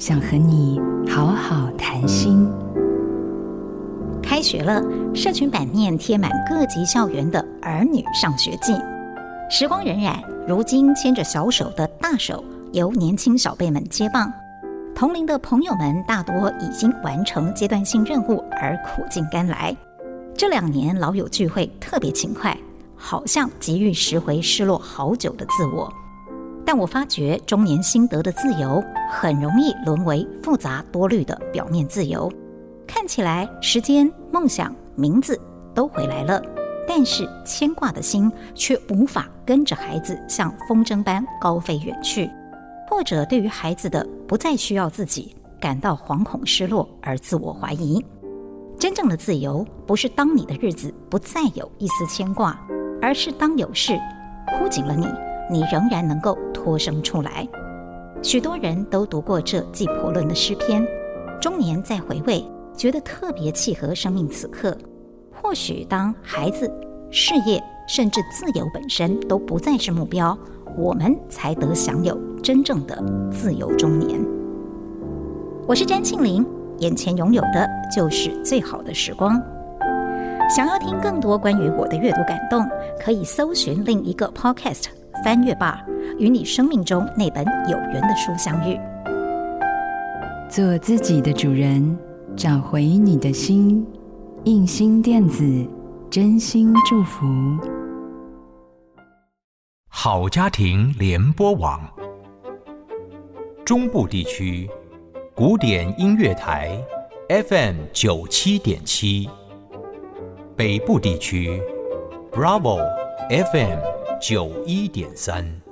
想和你好好谈心。开学了，社群版面贴满各级校园的儿女上学记。时光荏苒，如今牵着小手的大手由年轻小辈们接棒。同龄的朋友们大多已经完成阶段性任务而苦尽甘来。这两年老友聚会特别勤快，好像急于拾回失落好久的自我。但我发觉中年心得的自由，很容易沦为复杂多虑的表面自由。看起来时间、梦想、名字都回来了，但是牵挂的心却无法跟着孩子像风筝般高飞远去，或者对于孩子的不再需要自己感到惶恐失落而自我怀疑。真正的自由，不是当你的日子不再有一丝牵挂，而是当有事箍紧了你，你仍然能够脱生出来。许多人都读过这记婆论的诗篇，中年再回味。觉得特别契合生命此刻。或许当孩子、事业甚至自由本身都不再是目标，我们才得享有真正的自由中年。我是詹庆林，眼前拥有的就是最好的时光。想要听更多关于我的阅读感动，可以搜寻另一个 Podcast《翻阅吧》，与你生命中那本有缘的书相遇。做自己的主人。找回你的心，印心电子，真心祝福。好家庭联播网，中部地区古典音乐台 FM 九七点七，北部地区 Bravo FM 九一点三。